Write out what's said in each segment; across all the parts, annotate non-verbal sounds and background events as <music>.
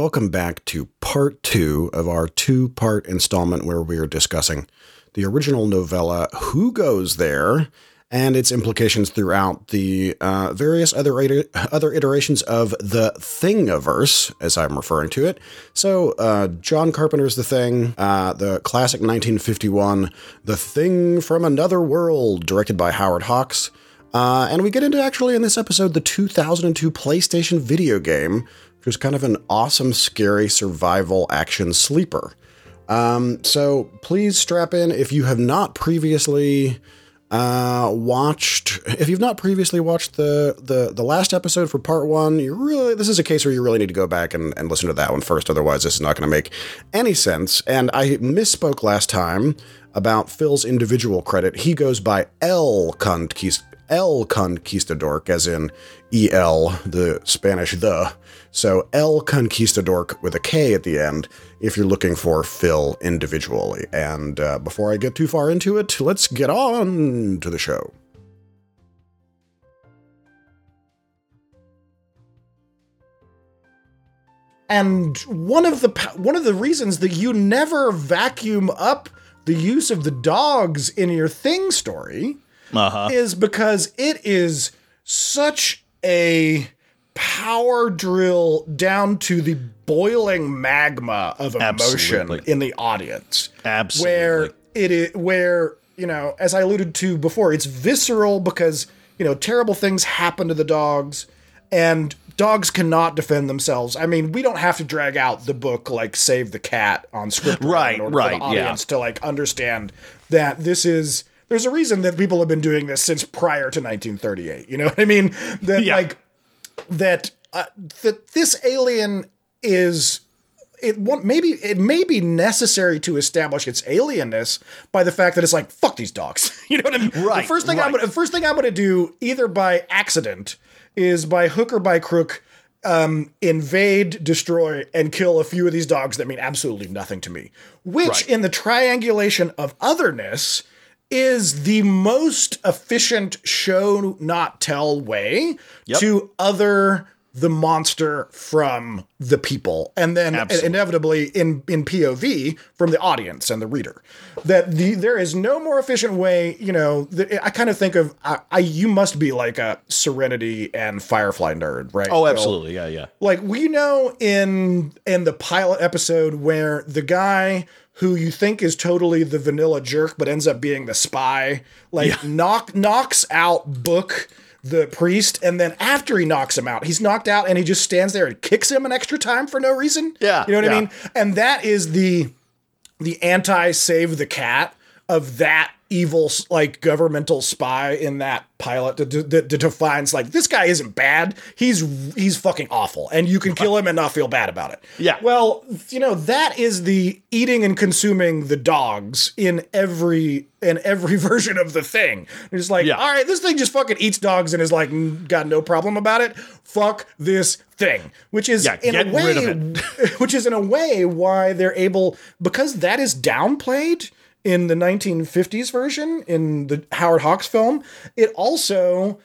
Welcome back to part two of our two part installment where we are discussing the original novella, Who Goes There? and its implications throughout the uh, various other other iterations of the Thingiverse, as I'm referring to it. So, uh, John Carpenter's The Thing, uh, the classic 1951, The Thing from Another World, directed by Howard Hawks. Uh, and we get into actually in this episode the 2002 PlayStation video game, was kind of an awesome, scary survival action sleeper. Um, so please strap in if you have not previously uh, watched. If you've not previously watched the, the the last episode for part one, you really this is a case where you really need to go back and, and listen to that one first. Otherwise, this is not going to make any sense. And I misspoke last time about Phil's individual credit. He goes by L. El Conquistador, as in EL, the Spanish the. So El Conquistador with a K at the end if you're looking for Phil individually. And uh, before I get too far into it, let's get on to the show. And one of the one of the reasons that you never vacuum up the use of the dogs in your thing story uh-huh. is because it is such a power drill down to the boiling magma of emotion Absolutely. in the audience. Absolutely. Where it is where, you know, as I alluded to before, it's visceral because, you know, terrible things happen to the dogs and dogs cannot defend themselves. I mean, we don't have to drag out the book like Save the Cat on script right, right, for the audience yeah. to like understand that this is there's a reason that people have been doing this since prior to 1938. You know what I mean? That yeah. like that uh, that this alien is it maybe it may be necessary to establish its alienness by the fact that it's like fuck these dogs. <laughs> you know what I mean? Right. The first thing right. I'm gonna, the first thing I'm going to do either by accident is by hook or by crook um, invade, destroy, and kill a few of these dogs that mean absolutely nothing to me. Which, right. in the triangulation of otherness, is the most efficient show not tell way yep. to other the monster from the people. And then Absolutely. inevitably in in POV from the audience and the reader. That the there is no more efficient way you know the, I kind of think of I, I, you must be like a Serenity and Firefly nerd right? Oh absolutely. So, yeah yeah. like we know in in the pilot episode where the guy who you think is totally the vanilla jerk but ends up being the spy like yeah. knock knocks out book the priest and then after he knocks him out he's knocked out and he just stands there and kicks him an extra time for no reason yeah you know what yeah. i mean and that is the the anti save the cat of that evil like governmental spy in that pilot that, that, that, defines like this guy isn't bad. He's he's fucking awful and you can kill him and not feel bad about it. Yeah. Well you know that is the eating and consuming the dogs in every in every <laughs> version of the thing. It's like yeah. all right this thing just fucking eats dogs and is like got no problem about it. Fuck this thing which is yeah, in a way <laughs> which is in a way why they're able because that is downplayed in the 1950s version in the Howard Hawks film, it also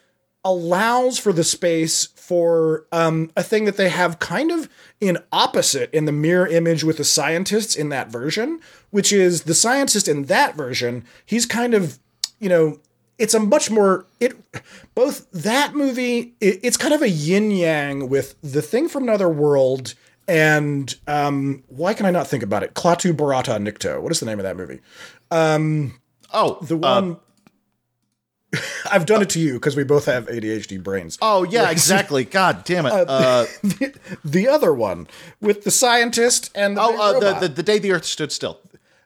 allows for the space for um, a thing that they have kind of in opposite in the mirror image with the scientists in that version, which is the scientist in that version. He's kind of, you know, it's a much more it both that movie it, it's kind of a yin yang with the thing from another world and um, why can I not think about it? Klaatu Barada Nikto. What is the name of that movie? Um, oh, the one. Uh, <laughs> I've done uh, it to you because we both have ADHD brains. Oh yeah, exactly. <laughs> God damn it. Uh, uh <laughs> the, the, other one with the scientist and the oh, uh, the, the, the day the Earth stood still.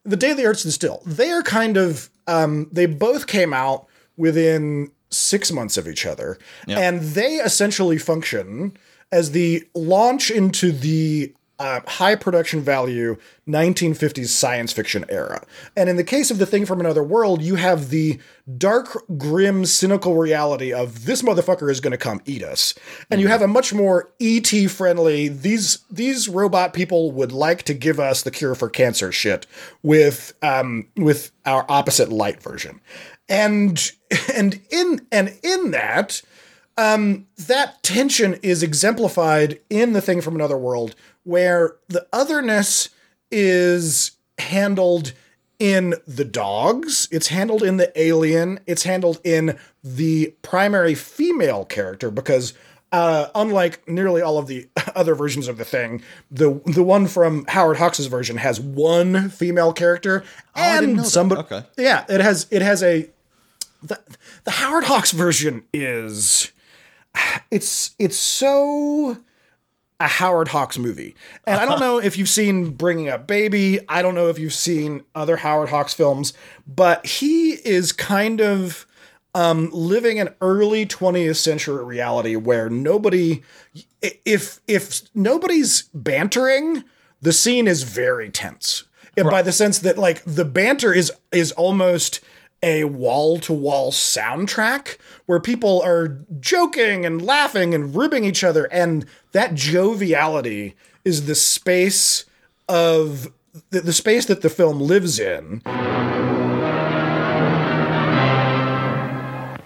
The day the Earth stood still. They are kind of. Um, they both came out within six months of each other, yep. and they essentially function as the launch into the uh, high production value 1950s science fiction era. And in the case of The Thing from Another World, you have the dark, grim, cynical reality of this motherfucker is going to come eat us. And you mm-hmm. have a much more ET friendly, these these robot people would like to give us the cure for cancer shit with um with our opposite light version. And <laughs> and in and in that Um, that tension is exemplified in the thing from another world, where the otherness is handled in the dogs, it's handled in the alien, it's handled in the primary female character because uh, unlike nearly all of the <laughs> other versions of the thing, the the one from Howard Hawks' version has one female character Oh, I didn't know that. somebody. Okay. Yeah, it has it has a the the Howard Hawks version is it's it's so a Howard Hawks movie. And I don't know if you've seen Bringing Up Baby. I don't know if you've seen other Howard Hawks films, but he is kind of um, living an early 20th century reality where nobody, if if nobody's bantering, the scene is very tense. And by the sense that like the banter is is almost a wall to wall soundtrack where people are joking and laughing and ribbing each other. And that joviality is the space of the, the space that the film lives in.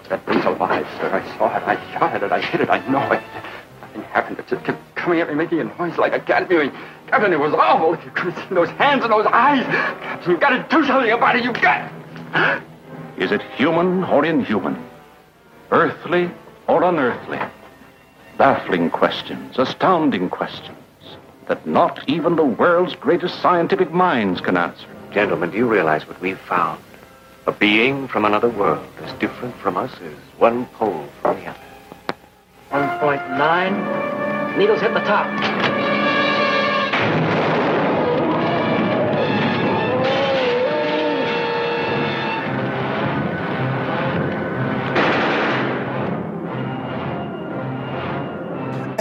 That thing's alive, sir. I saw it. I shot at it. I hit it. I know it. Nothing happened. It just kept coming at me, making a noise like a cat mewing. Captain, it was awful. You could have seen those hands and those eyes. Captain, you've got to do something about it. You've got. Is it human or inhuman? Earthly or unearthly? Baffling questions, astounding questions that not even the world's greatest scientific minds can answer. Gentlemen, do you realize what we've found? A being from another world, as different from us as one pole from the other. 1.9. Needles hit the top.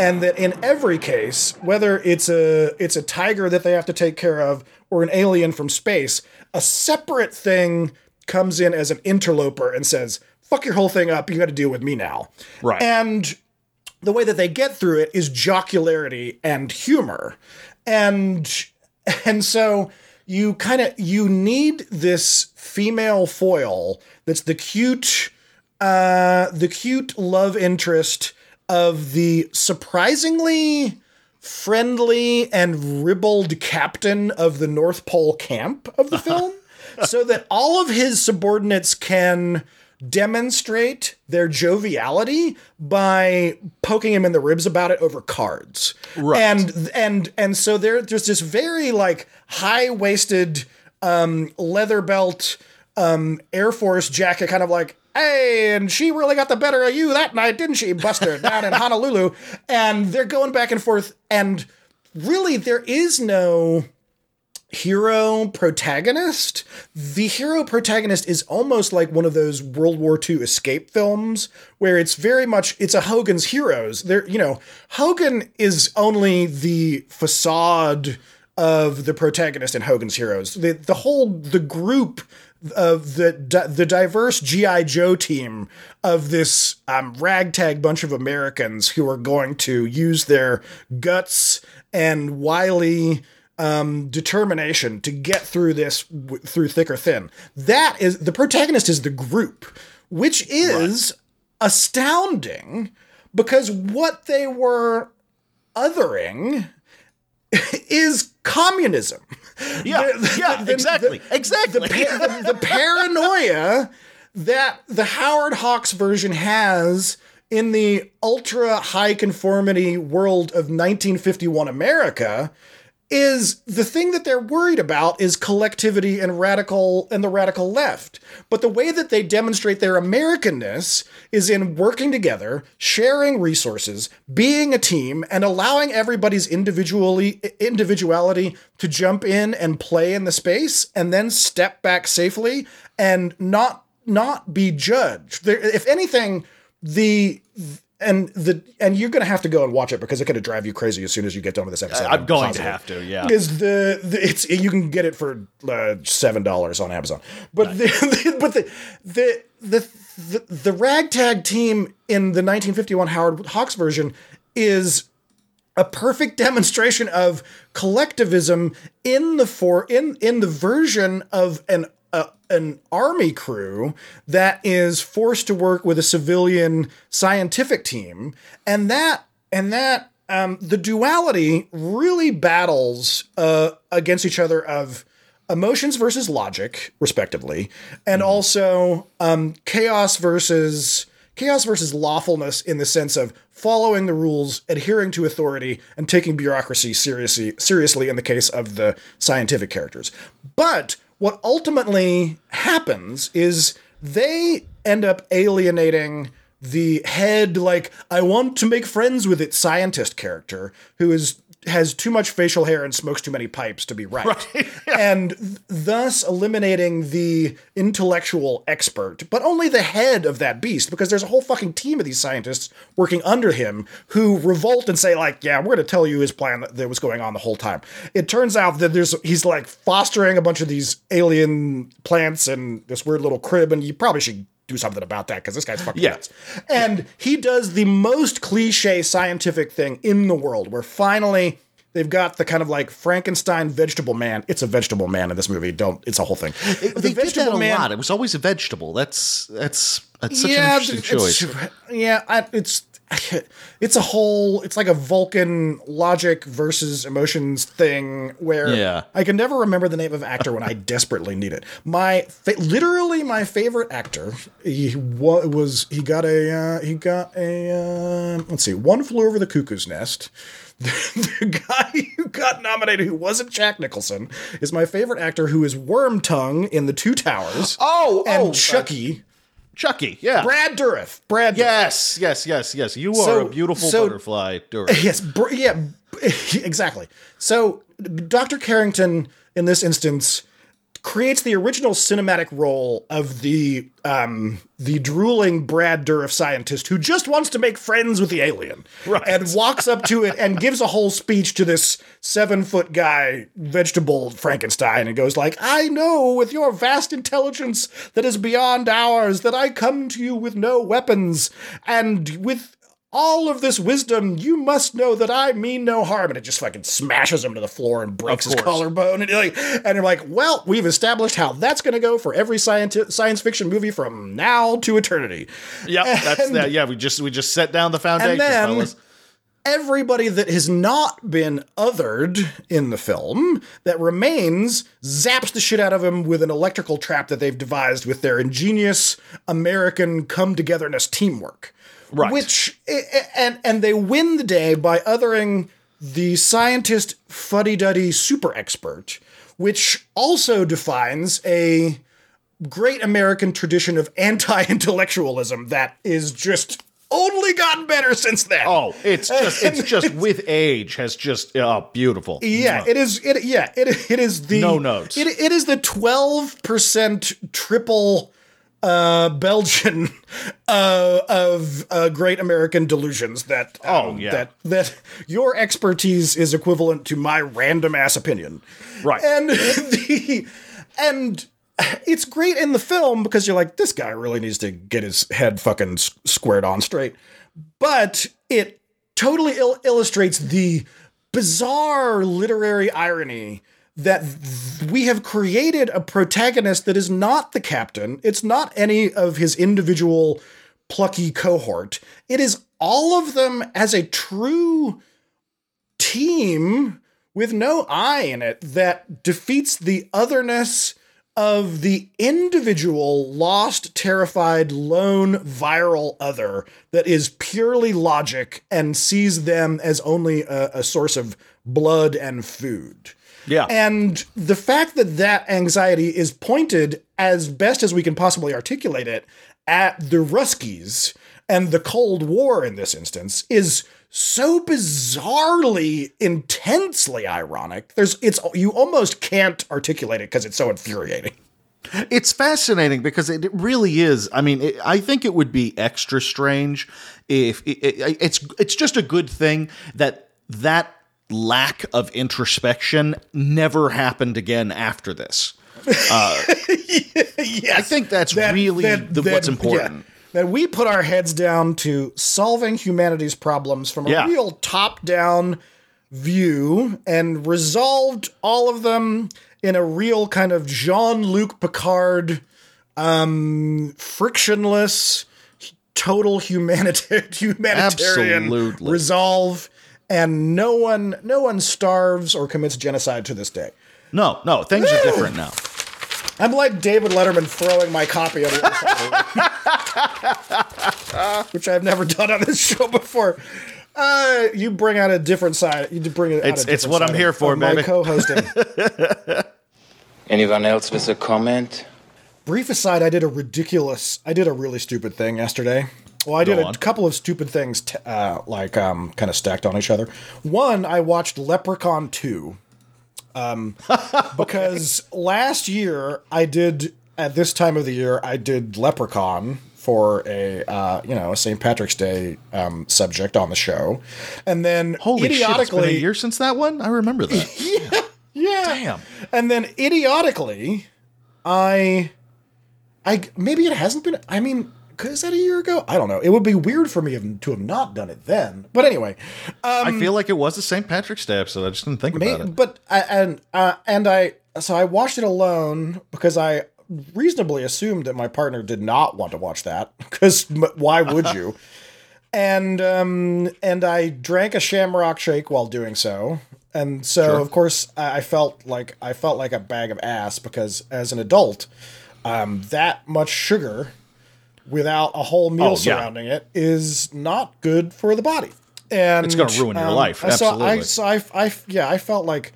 And that in every case whether it's a it's a tiger that they have to take care of or an alien from space a separate thing comes in as an interloper and says fuck your whole thing up. You got to deal with me now. Right. and the way that they get through it is jocularity and humor. And and so you kind of you need this female foil that's the cute uh the cute love interest of the surprisingly friendly and ribald captain of the North Pole camp of the film <laughs> so that all of his subordinates can demonstrate their joviality by poking him in the ribs about it over cards. Right. And and and so there there's this very like high-waisted um leather belt um Air Force jacket kind of like Hey, and she really got the better of you that night, didn't she, Buster, <laughs> down in Honolulu? And they're going back and forth. And really, there is no hero protagonist. The hero protagonist is almost like one of those World War II escape films where it's very much it's a Hogan's Heroes. There, you know, Hogan is only the facade of the protagonist in Hogan's Heroes. The the whole the group of the the diverse GI Joe team of this um, ragtag bunch of Americans who are going to use their guts and wily um, determination to get through this w- through thick or thin. That is the protagonist is the group, which is astounding because what they were othering <laughs> is communism. <laughs> Yeah, The- yeah, the- exactly, the- exactly. The, the, the paranoia that the Howard Hawks version has in the ultra high conformity world of 1951 America is the thing that they're worried about is collectivity and radical and the radical left. But the way that they demonstrate their Americanness is in working together, sharing resources, being a team, and allowing everybody's individually individuality to jump in and play in the space and then step back safely and not not be judged. There, if anything, the and the and you're gonna have to go and watch it because it's gonna drive you crazy as soon as you get done with this episode. I'm going to have to, yeah. Is the, the it's you can get it for uh, seven dollars on Amazon, but the, <laughs> the but the the the the the ragtag team in the 1951 Howard Hawks version is a perfect demonstration of collectivism in the for in in the version of an a, an army crew that is forced to work with a civilian scientific team, and that and that um, the duality really battles uh, against each other of emotions versus logic, respectively, and also um, chaos versus chaos versus lawfulness in the sense of following the rules, adhering to authority, and taking bureaucracy seriously seriously in the case of the scientific characters. But what ultimately happens is they end up alienating the head like I want to make friends with it scientist character who is has too much facial hair and smokes too many pipes to be right, Right, <laughs> and th- thus eliminating the intellectual expert, but only the head of that beast, because there's a whole fucking team of these scientists working under him who revolt and say like, "Yeah, we're going to tell you his plan that, that was going on the whole time." It turns out that there's he's like fostering a bunch of these alien plants in this weird little crib, and you probably should do something about that because this guy's fucking Yeah. nuts. And he does the most cliche scientific thing in the world, where finally they've got the kind of like Frankenstein vegetable man. It's a vegetable man in this movie. Don't. It's a whole thing. they did that a lot. It was always a vegetable. That's that's that's such yeah, an interesting choice. Yeah, I, it's <laughs> it's a whole. It's like a Vulcan logic versus emotions thing where Yeah. I can never remember the name of actor when I <laughs> desperately need it. My fa- literally my favorite actor. He wa- was he got a uh, he got a uh, let's see one flew over the cuckoo's nest. <laughs> the guy who got nominated, who wasn't Jack Nicholson, is my favorite actor, who is Worm Tongue in The Two Towers. Oh, and oh, Chucky. Chucky, yeah. Brad Dourif. Brad. Dourif. Yes, yes, yes, yes. You are So- a beautiful so- butterfly, Doris. <laughs> Yes. Br- yeah. <laughs> Exactly. So Dr. Carrington, in this instance, creates the original cinematic role of the um, the drooling Brad Dourif scientist who just wants to make friends with the alien, Right. And walks up to it and gives a whole speech to this seven foot guy, vegetable Frankenstein, and goes like, "I know with your vast intelligence that is beyond ours that I come to you with no weapons, and with." All of this wisdom, you must know that I mean no harm. And it just fucking smashes him to the floor and breaks his collarbone. And you're like, and you're like, well, we've established how that's going to go for every science science fiction movie from now to eternity. Yep, that's that. Yeah, we just we just set down the foundation, then- fellas. Everybody that has not been othered in the film that remains zaps the shit out of him with an electrical trap that they've devised with their ingenious American come togetherness teamwork. Right. Which and and they win the day by othering the scientist fuddy duddy super expert, which also defines a great American tradition of anti intellectualism that is just only gotten better since then. Oh, it's <laughs> just it's just with age has just oh beautiful. Yeah, it is. It yeah, it it is the No notes. It, it is the twelve percent triple uh Belgian uh of uh great American delusions that um, Oh, yeah. that that your expertise is equivalent to my random ass opinion. Right. And <laughs> the and it's great in the film because you're like this guy really needs to get his head fucking squared on straight. But it totally il- illustrates the bizarre literary irony that th- we have created a protagonist that is not the captain. It's not any of his individual plucky cohort. It is all of them as a true team with no I in it that defeats the otherness of the individual lost, terrified, lone, viral other that is purely logic and sees them as only a, a source of blood and food. Yeah. And the fact that that anxiety is pointed as best as we can possibly articulate it at the Ruskies and the Cold War in this instance is so bizarrely intensely ironic. There's it's you almost can't articulate it because it's so infuriating. It's fascinating because it, really is. I mean, it, I think it would be extra strange if it, it, it's it's just a good thing that that lack of introspection never happened again after this. <laughs> yes, I think that's really the, what's important. that we put our heads down to solving humanity's problems from a Yeah. real top down view and resolved all of them in a real kind of Jean Luc Picard, um, frictionless, total humanitarian <laughs> humanitarian Absolutely. resolve, and no one no one starves or commits genocide to this day. No, no, things are different now. <laughs> I'm like David Letterman throwing my copy on the other side of the <laughs> which I've never done on this show before. Uh, you bring out a different side. You bring it. out a It's- it's different what I'm here of- for, of my baby. co-hosting. <laughs> Anyone else with a comment? Brief aside, I did a ridiculous. I did a really stupid thing yesterday. Well, I did Go a on. couple of stupid things, t- uh, like um, kind of stacked on each other. One, I watched Leprechaun Two, um, <laughs> because last year I did at this time of the year I did Leprechaun for a uh, you know a St. Patrick's Day um, subject on the show, and then Holy shit, it's been a idiotically, year since that one? I remember that. <laughs> Yeah, yeah. Damn. And then idiotically, I, I maybe it hasn't been. I mean, is that a year ago? I don't know. It would be weird for me to have not done it then. But anyway, I feel like it was the St. Patrick's Day episode. I just didn't think May- about it. But I, and uh, and I so I watched it alone because I reasonably assumed that my partner did not want to watch that <laughs> because why would you? <laughs> and um and I drank a Shamrock Shake while doing so. And so of course I I felt like I felt like a bag of ass because as an adult, um, that much sugar without a whole meal Oh, yeah. surrounding it is not good for the body. And It's gonna ruin your life, So I, absolutely. so I, I, yeah, I felt like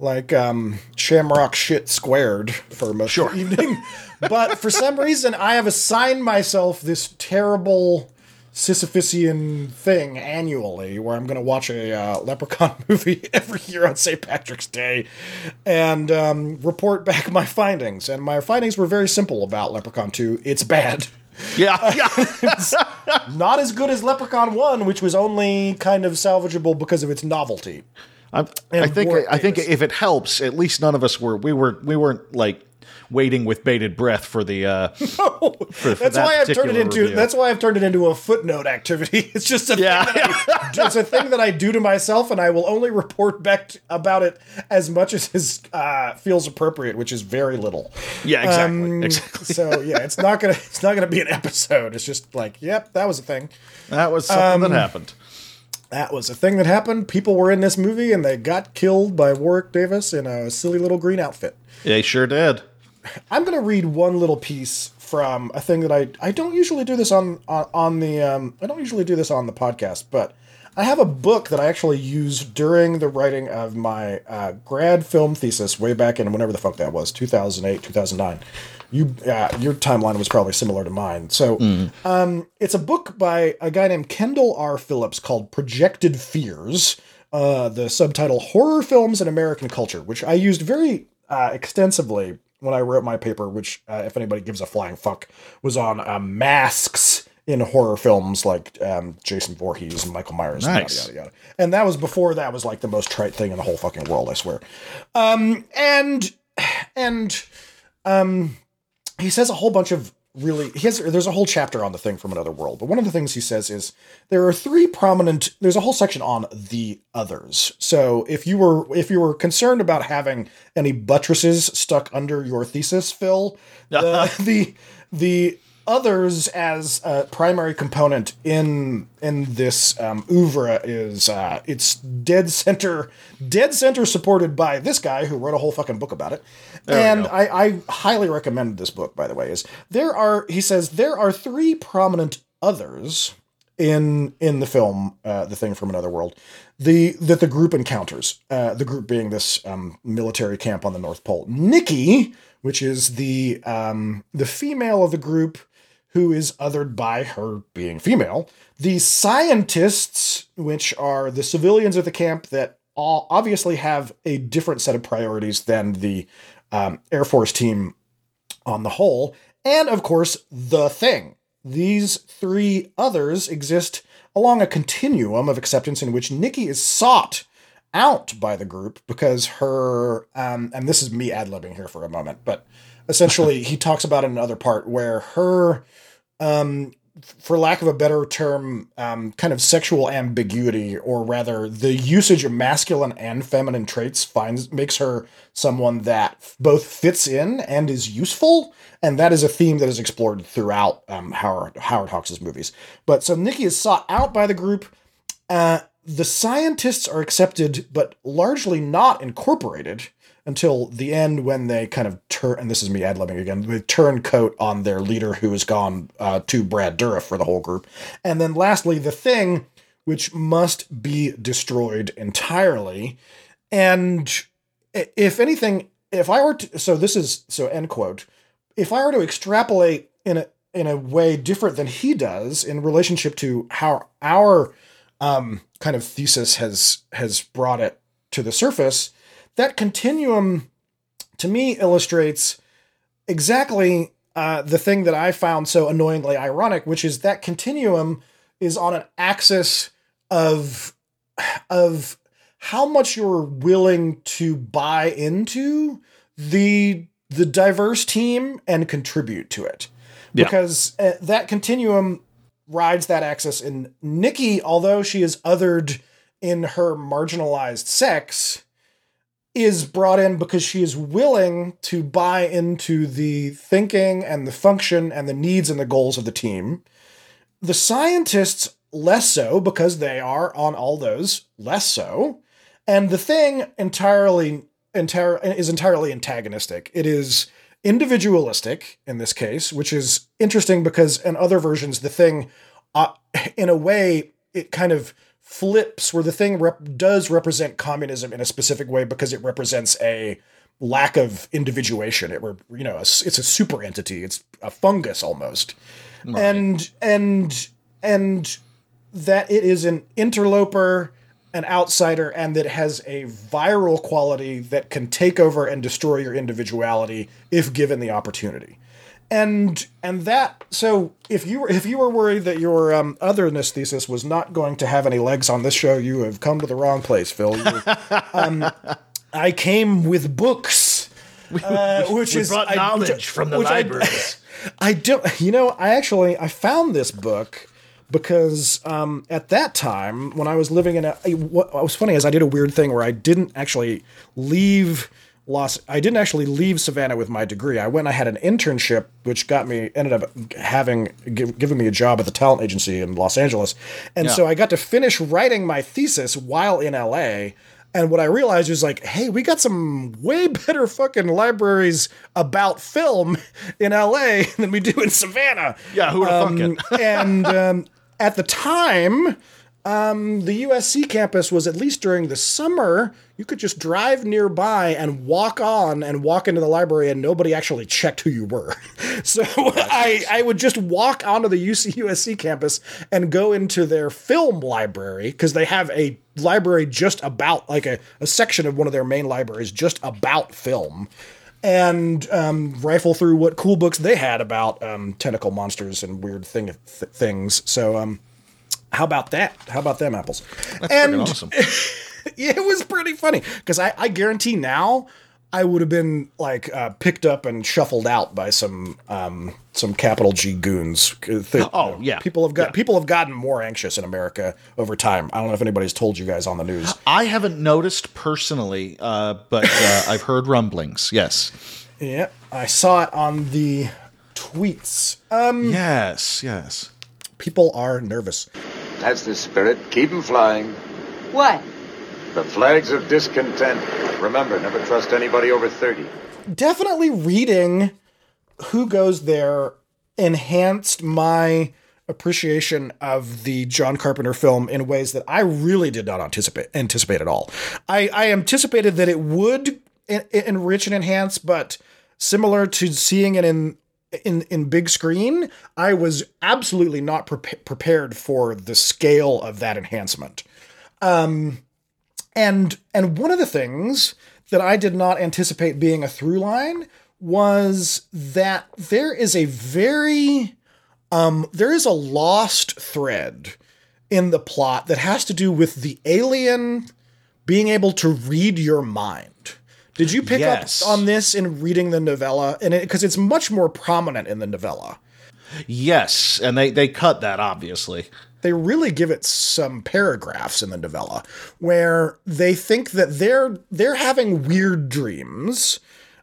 like um, Shamrock shit squared for most of the evening. <laughs> but for some reason, I have assigned myself this terrible Sisyphusian thing annually where I'm going to watch a uh, Leprechaun <laughs> movie every year on St. Patrick's Day and um, report back my findings. And my findings were very simple about Leprechaun 2. It's bad. Yeah, <laughs> yeah. Not as good as Leprechaun 1, which was only kind of salvageable because of its novelty. I think I think if it helps, at least none of us were we were we weren't like waiting with bated breath for the uh <laughs> for, for That's that why I've turned it into. review. That's why I've turned it into a footnote activity. <laughs> It's just a Yeah. thing that I, <laughs> it's a thing that I do to myself, and I will only report back t- about it as much as is, uh, feels appropriate, which is very little. yeah, exactly. Um, exactly. So yeah, it's not gonna it's not gonna be an episode. It's just like, yep, that was a thing. That was something um, that happened. That was a thing that happened. People were in this movie and they got killed by Warwick Davis in a silly little green outfit. They sure did. I'm going to read one little piece from a thing that I I don't usually do this on on, on the um, I don't usually do this on the podcast, but I have a book that I actually used during the writing of my uh, grad film thesis way back in whenever the fuck that was 2008 2009. You uh, your timeline was probably similar to mine. So um, it's a book by a guy named Kendall R. Phillips called Projected Fears. Uh, the subtitle Horror Films in American Culture, which I used very uh, extensively when I wrote my paper, which, uh, if anybody gives a flying fuck, was on uh, masks in horror films like um, Jason Voorhees and Michael Myers. and Nice. Yada, yada, yada. And that was before that was like the most trite thing in the whole fucking world, I swear. Um, and, <sighs> and, um, he says a whole bunch of really he has there's a whole chapter on the thing from another world but one of the things he says is there are three prominent there's a whole section on the others. So if you were if you were concerned about having any buttresses stuck under your thesis phil <laughs> the the, the others as a primary component in in this um, oeuvre is uh, it's dead center dead center supported by this guy who wrote a whole fucking book about it. And. I, I highly recommend this book by the way is there are he says there are three prominent others in in the film uh, the thing from another world. The that the group encounters uh, the group being this um, military camp on the north pole. Nikki which is the um, the female of the group who is othered by her being female the scientists which are the civilians of the camp that all obviously have a different set of priorities than the um, air force team on the whole, and of course, the thing. These three others exist along a continuum of acceptance in which Nikki is sought out by the group because her, um, and this is me ad libbing here for a moment, but essentially he talks about in another part where her, um, for lack of a better term, um, kind of sexual ambiguity, or rather, the usage of masculine and feminine traits finds makes her someone that both fits in and is useful, and that is a theme that is explored throughout um, Howard Howard Hawks' movies. But so Nikki is sought out by the group. Uh, the scientists are accepted, but largely not incorporated until the end when they kind of turn, and this is me ad libbing again, they turn coat on their leader who has gone uh, to Brad Dourif for the whole group. And then lastly, the thing, which must be destroyed entirely. And if anything, if I were to, so this is, so end quote, if I were to extrapolate in a, in a way different than he does in relationship to how our um, kind of thesis has has brought it to the surface, that continuum to me illustrates exactly uh, the thing that I found so annoyingly ironic, which is that continuum is on an axis of of how much you're willing to buy into the the diverse team and contribute to it. Yeah. Because uh, that continuum rides that axis and Nikki, although she is othered in her marginalized sex, is brought in because she is willing to buy into the thinking and the function and the needs and the goals of the team. The scientists less so because they are on all those less so. And the thing entirely entire is entirely antagonistic. It is individualistic in this case, which is interesting because in other versions the thing uh, <laughs> in a way it kind of flips where the thing rep- does represent communism in a specific way because it represents a lack of individuation. It were you know a, it's a super entity. It's a fungus almost, and and and that it is an interloper, an outsider, and that it has a viral quality that can take over and destroy your individuality if given the opportunity and and that so if you were if you were worried that your um, otherness thesis was not going to have any legs on this show, you have come to the wrong place, Phil. You, um, <laughs> I came with books, <laughs> uh, which we is brought I- knowledge which- from the which I- libraries. <laughs> I don't. You know, I actually I found this book because um, at that time when I was living in a, I- what was funny is I did a weird thing where I didn't actually leave Los. I didn't actually leave Savannah with my degree. I went. I had an internship, which got me ended up having give, giving me a job at the talent agency in Los Angeles, and so I got to finish writing my thesis while in LA. And what I realized was like, hey, we got some way better fucking libraries about film in LA <laughs> than we do in Savannah. Yeah, who would've thunk Um, it? <laughs> and um, at the time, um, the USC campus was at least during the summer, you could just drive nearby and walk on and walk into the library, and nobody actually checked who you were. <laughs> So I, I would just walk onto the UC USC campus and go into their film library because they have a library just about like a, a section of one of their main libraries just about film and um, rifle through what cool books they had about um, tentacle monsters and weird thing th- things. So, um, how about that? How about them apples? and Freaking awesome. <laughs> it was pretty funny because I, I guarantee now I would have been like uh, picked up and shuffled out by some um, some capital G goons. Oh, yeah. people have got Yeah. people have gotten more anxious in America over time. I don't know if anybody's told you guys on the news. I haven't noticed personally, uh, but uh, <laughs> I've heard rumblings. Yes. yeah, I saw it on the tweets. Um, Yes. Yes. people are nervous. That's the spirit. keep Keep 'em flying. What? The flags of discontent. Remember, never trust anybody over 30. definitely reading who goes there enhanced my appreciation of the John Carpenter film in ways that I really did not anticipate anticipate at all. I, I anticipated that it would en- enrich and enhance, but similar to seeing it in in in big screen, I was absolutely not prepa- prepared for the scale of that enhancement. Um, and and one of the things that I did not anticipate being a through line was that there is a very um there is a lost thread in the plot that has to do with the alien being able to read your mind. Did you pick Yes. up on this in reading the novella? And because it's much more prominent in the novella. Yes, and they they cut that obviously. they really give it some paragraphs in the novella where they think that they're they're having weird dreams.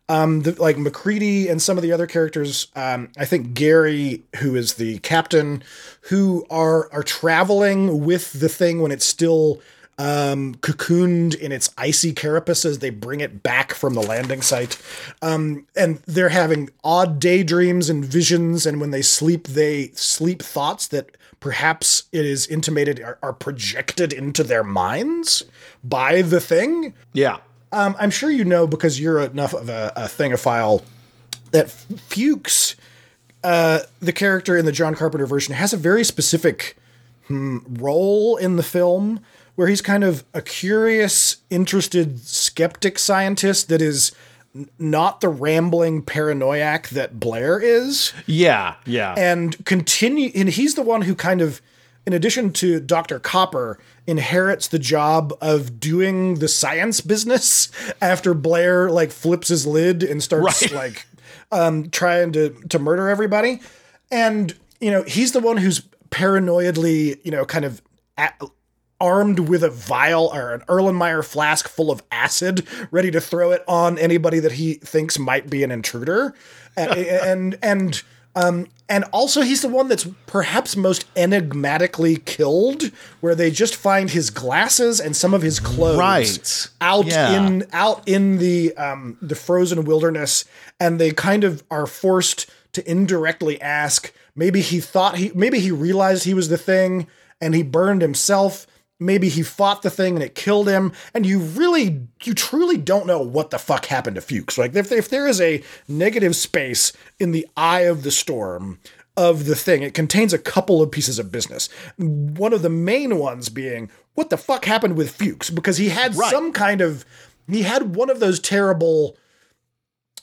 Um, the, like McCready and some of the other characters, um, I think Garry, who is the captain, who are are traveling with the thing when it's still um, cocooned in its icy carapace as they bring it back from the landing site. Um, and they're having odd daydreams and visions, and when they sleep, they sleep thoughts that perhaps it is intimated are, are projected into their minds by the thing. Yeah. Um, I'm sure you know because you're enough of a, a thingophile that Fuchs, uh, the character in the John Carpenter version, has a very specific hmm, role in the film where he's kind of a curious, interested skeptic scientist that is not the rambling paranoiac that Blair is Yeah, yeah. and continue and he's the one who kind of in addition to Dr. Copper inherits the job of doing the science business <laughs> after Blair like flips his lid and starts Right. <laughs> like um trying to to murder everybody and you know he's the one who's paranoidly you know kind of a armed with a vial or an Erlenmeyer flask full of acid, ready to throw it on anybody that he thinks might be an intruder, and and and um and also he's the one that's perhaps most enigmatically killed, where they just find his glasses and some of his clothes Right. out Yeah. in out in the um the frozen wilderness, and they kind of are forced to indirectly ask. Maybe he thought he maybe he realized he was the thing and he burned himself. Maybe he fought the thing and it killed him. And you really, you truly don't know what the fuck happened to Fuchs. Like if, if there is a negative space in the eye of the storm of the thing, it contains a couple of pieces of business. One of the main ones being what the fuck happened with Fuchs because he had some kind of, he had one of those terrible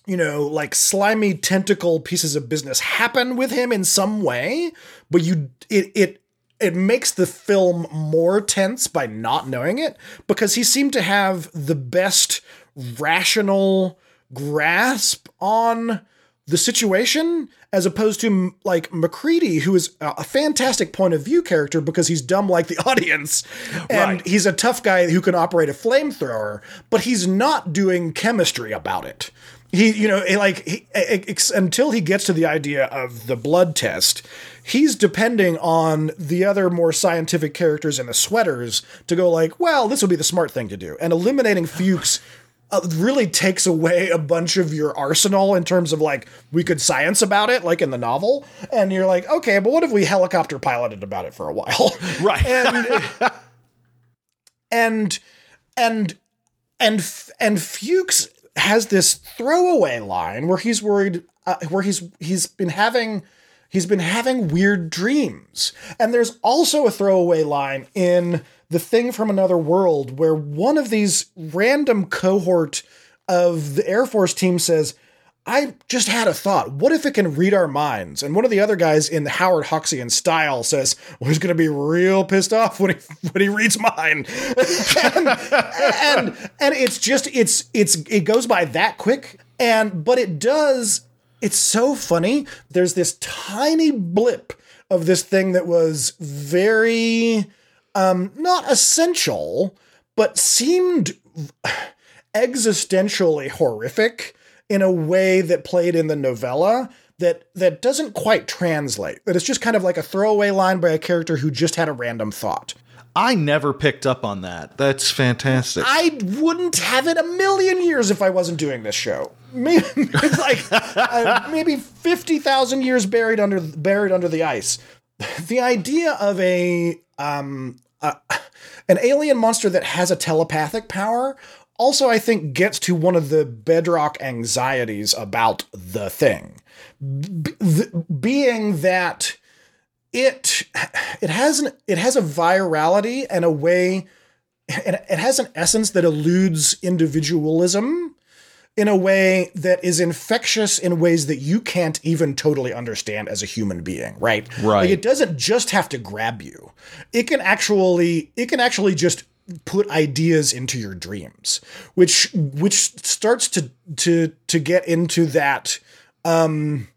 you know, like slimy tentacle pieces of business happen with him in some way, but you it it it makes the film more tense by not knowing it because he seemed to have the best rational grasp on the situation as opposed to like McCready, who is a a fantastic point of view character because he's dumb like the <laughs> audience, and Right. he's a tough guy who can operate a flamethrower, but he's not doing chemistry about it. He, you know, like he, ex- until he gets to the idea of the blood test, he's depending on the other more scientific characters in the sweaters to go like, well, this would be the smart thing to do, and eliminating Fuchs uh, really takes away a bunch of your arsenal in terms of like we could science about it like in the novel. And you're like okay but what if we helicopter piloted about it for a while? <laughs> Right. <laughs> and and and and F- and Fuchs has this throwaway line where he's worried uh, where he's he's been having he's been having weird dreams. And there's also a throwaway line in the thing from another world where one of these random cohort of the air force team says I just had a thought. What if it can read our minds? And one of the other guys in the Howard Hawksian style says, "Well, he's going to be real pissed off when he when he reads mine." <laughs> and, and and it's just it's it's it goes by that quick. And but it does. It's so funny. There's this tiny blip of this thing that was very um not essential, but seemed <sighs> existentially horrific in a way that played in the novella that that doesn't quite translate. That it's just kind of like a throwaway line by a character who just had a random thought. I never picked up on that. That's fantastic. I wouldn't have it a million years if I wasn't doing this show. <laughs> Maybe like uh, maybe fifty thousand years buried under buried under the ice. The idea of a um uh, an alien monster that has a telepathic power also I think gets to one of the bedrock anxieties about the thing. B- th- being that it it has an it has a virality and a way and it has an essence that eludes individualism in a way that is infectious in ways that you can't even totally understand as a human being, right? Right. Like it doesn't just have to grab you. It can actually it can actually just put ideas into your dreams, which which starts to to to get into that um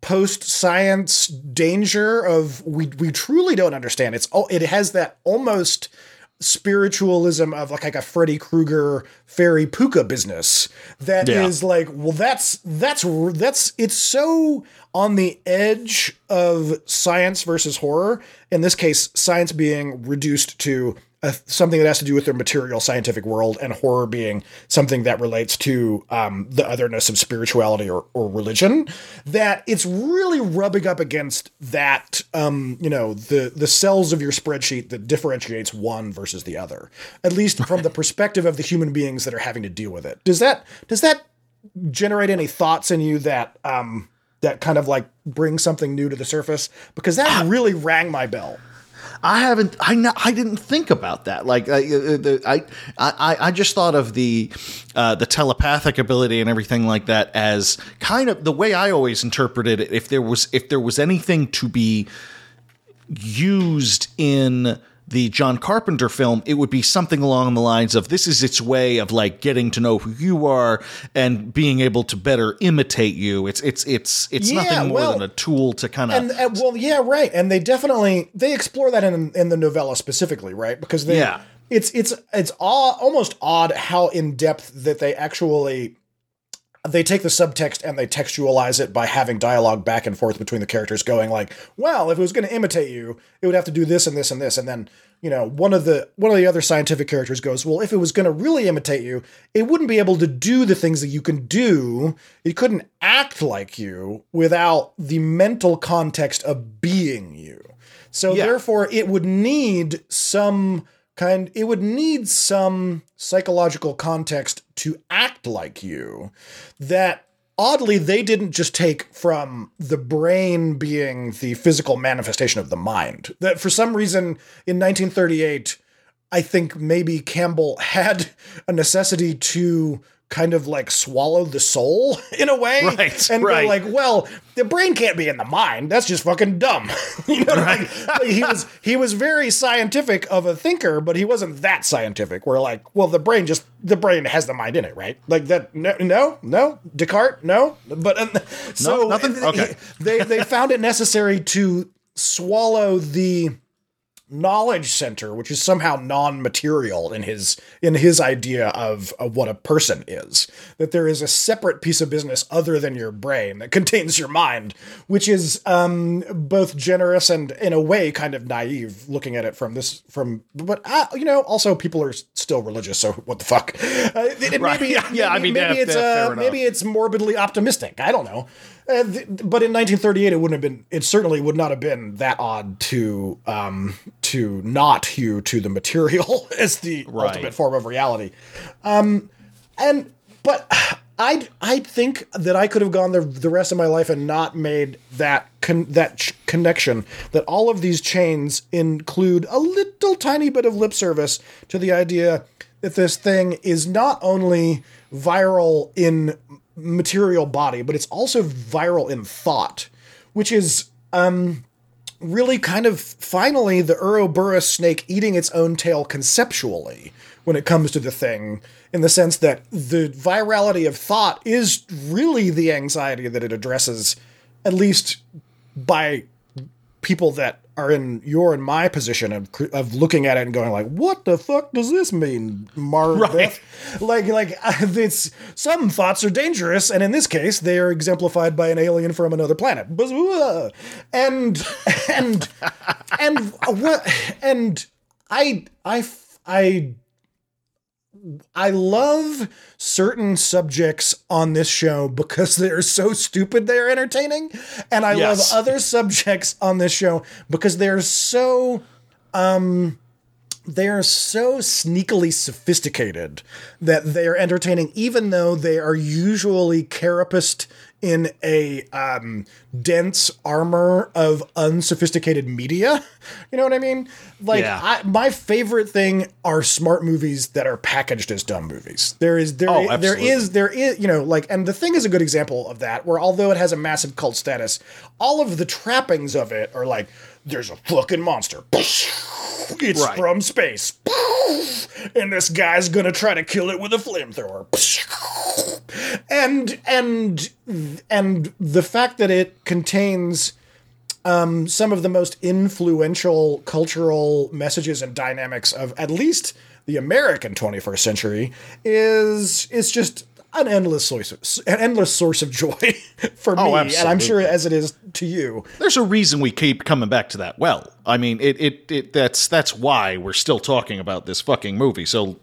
post science danger of we we truly don't understand. It's all it has that almost spiritualism of like, like a Freddy Krueger fairy puka business that is Yeah. like well that's that's that's it's so on the edge of science versus horror in this case science being reduced to a, something that has to do with their material scientific world and horror being something that relates to um, the otherness of spirituality or, or religion that it's really rubbing up against that um, you know the the cells of your spreadsheet that differentiates one versus the other at least from the perspective of the human beings that are having to deal with it. Does that does that generate any thoughts in you that um that kind of like bring something new to the surface? Because that really rang my bell I haven't. I know. I didn't think about that. Like I, uh, I, I, I just thought of the, uh, the telepathic ability and everything like that as kind of the way I always interpreted it. If there was, if there was anything to be used in the John Carpenter film, it would be something along the lines of this is its way of like getting to know who you are and being able to better imitate you. It's it's it's it's Yeah, nothing more well, than a tool to kind of and well yeah right and they definitely they explore that in in the novella specifically right because they Yeah. it's it's it's all, almost odd how in depth that they actually they take the subtext and they textualize it by having dialogue back and forth between the characters going like well if it was going to imitate you it would have to do this and this and this. And then you know one of the one of the other scientific characters goes well if it was going to really imitate you it wouldn't be able to do the things that you can do. It couldn't act like you without the mental context of being you. So Yeah. therefore it would need some kind it would need some psychological context to act like you that oddly they didn't just take from the brain being the physical manifestation of the mind. That for some reason in 1938 i think maybe campbell <laughs> had a necessity to kind of like swallow the soul <laughs> in a way Right, and right. like well the brain can't be in the mind that's just fucking dumb <laughs> you know like, like, he was he was very scientific of a thinker but he wasn't that scientific where like well the brain just the brain has the mind in it right like that no no, no? descartes no but um, so nothing? he- Okay. they they found it necessary to swallow the knowledge center which is somehow non-material in his in his idea of, of what a person is. That there is a separate piece of business other than your brain that <laughs> contains your mind which is um both generous and in a way kind of naive looking at it from this from but uh, you know also people are still religious so what the fuck? Uh, it- it- Right. maybe, Yeah, <laughs> yeah, I mean, maybe yeah, it's yeah, uh, maybe it's morbidly optimistic. I don't know uh, th- but in 1938 it wouldn't have been it certainly would not have been that odd to um to not hew to the material <laughs> as the Right. ultimate form of reality um and but <sighs> i i think that i could have gone the, the rest of my life and not made that con- that ch- connection that all of these chains include a little tiny bit of lip service to the idea that this thing is not only viral in material body but it's also viral in thought which is um really kind of finally the Ouroboros snake eating its own tail conceptually when it comes to the thing, in the sense that the virality of thought is really the anxiety that it addresses, at least by people that are in your and my position of of looking at it and going like, "What the fuck does this mean, Marbeth?" Like, like <laughs> it's some thoughts are dangerous, and in this case, they are exemplified by an alien from another planet. Uh. And and and uh, what and I I I I love certain subjects on this show because they're so stupid they're entertaining. And I Yes. love other subjects on this show because they're so um they are so sneakily sophisticated that they are entertaining even though they are usually carapaced in a um, dense armor of unsophisticated media. <laughs> You know what I mean? Like Yeah. I, my favorite thing are smart movies that are packaged as dumb movies. There is there Oh, there is there is you know like and the thing is a good example of that where although it has a massive cult status, all of the trappings of it are like there's a fucking monster. <laughs> It's Right. from space. And this guy's gonna try to kill it with a flamethrower. and and and the fact that it contains um, some of the most influential cultural messages and dynamics of at least the American 21st century is is just an endless source of, an endless source of joy <laughs> for me, Oh, and I'm sure as it is to you. There's a reason we keep coming back to that well. I mean, it, it, it that's that's why we're still talking about this fucking movie. So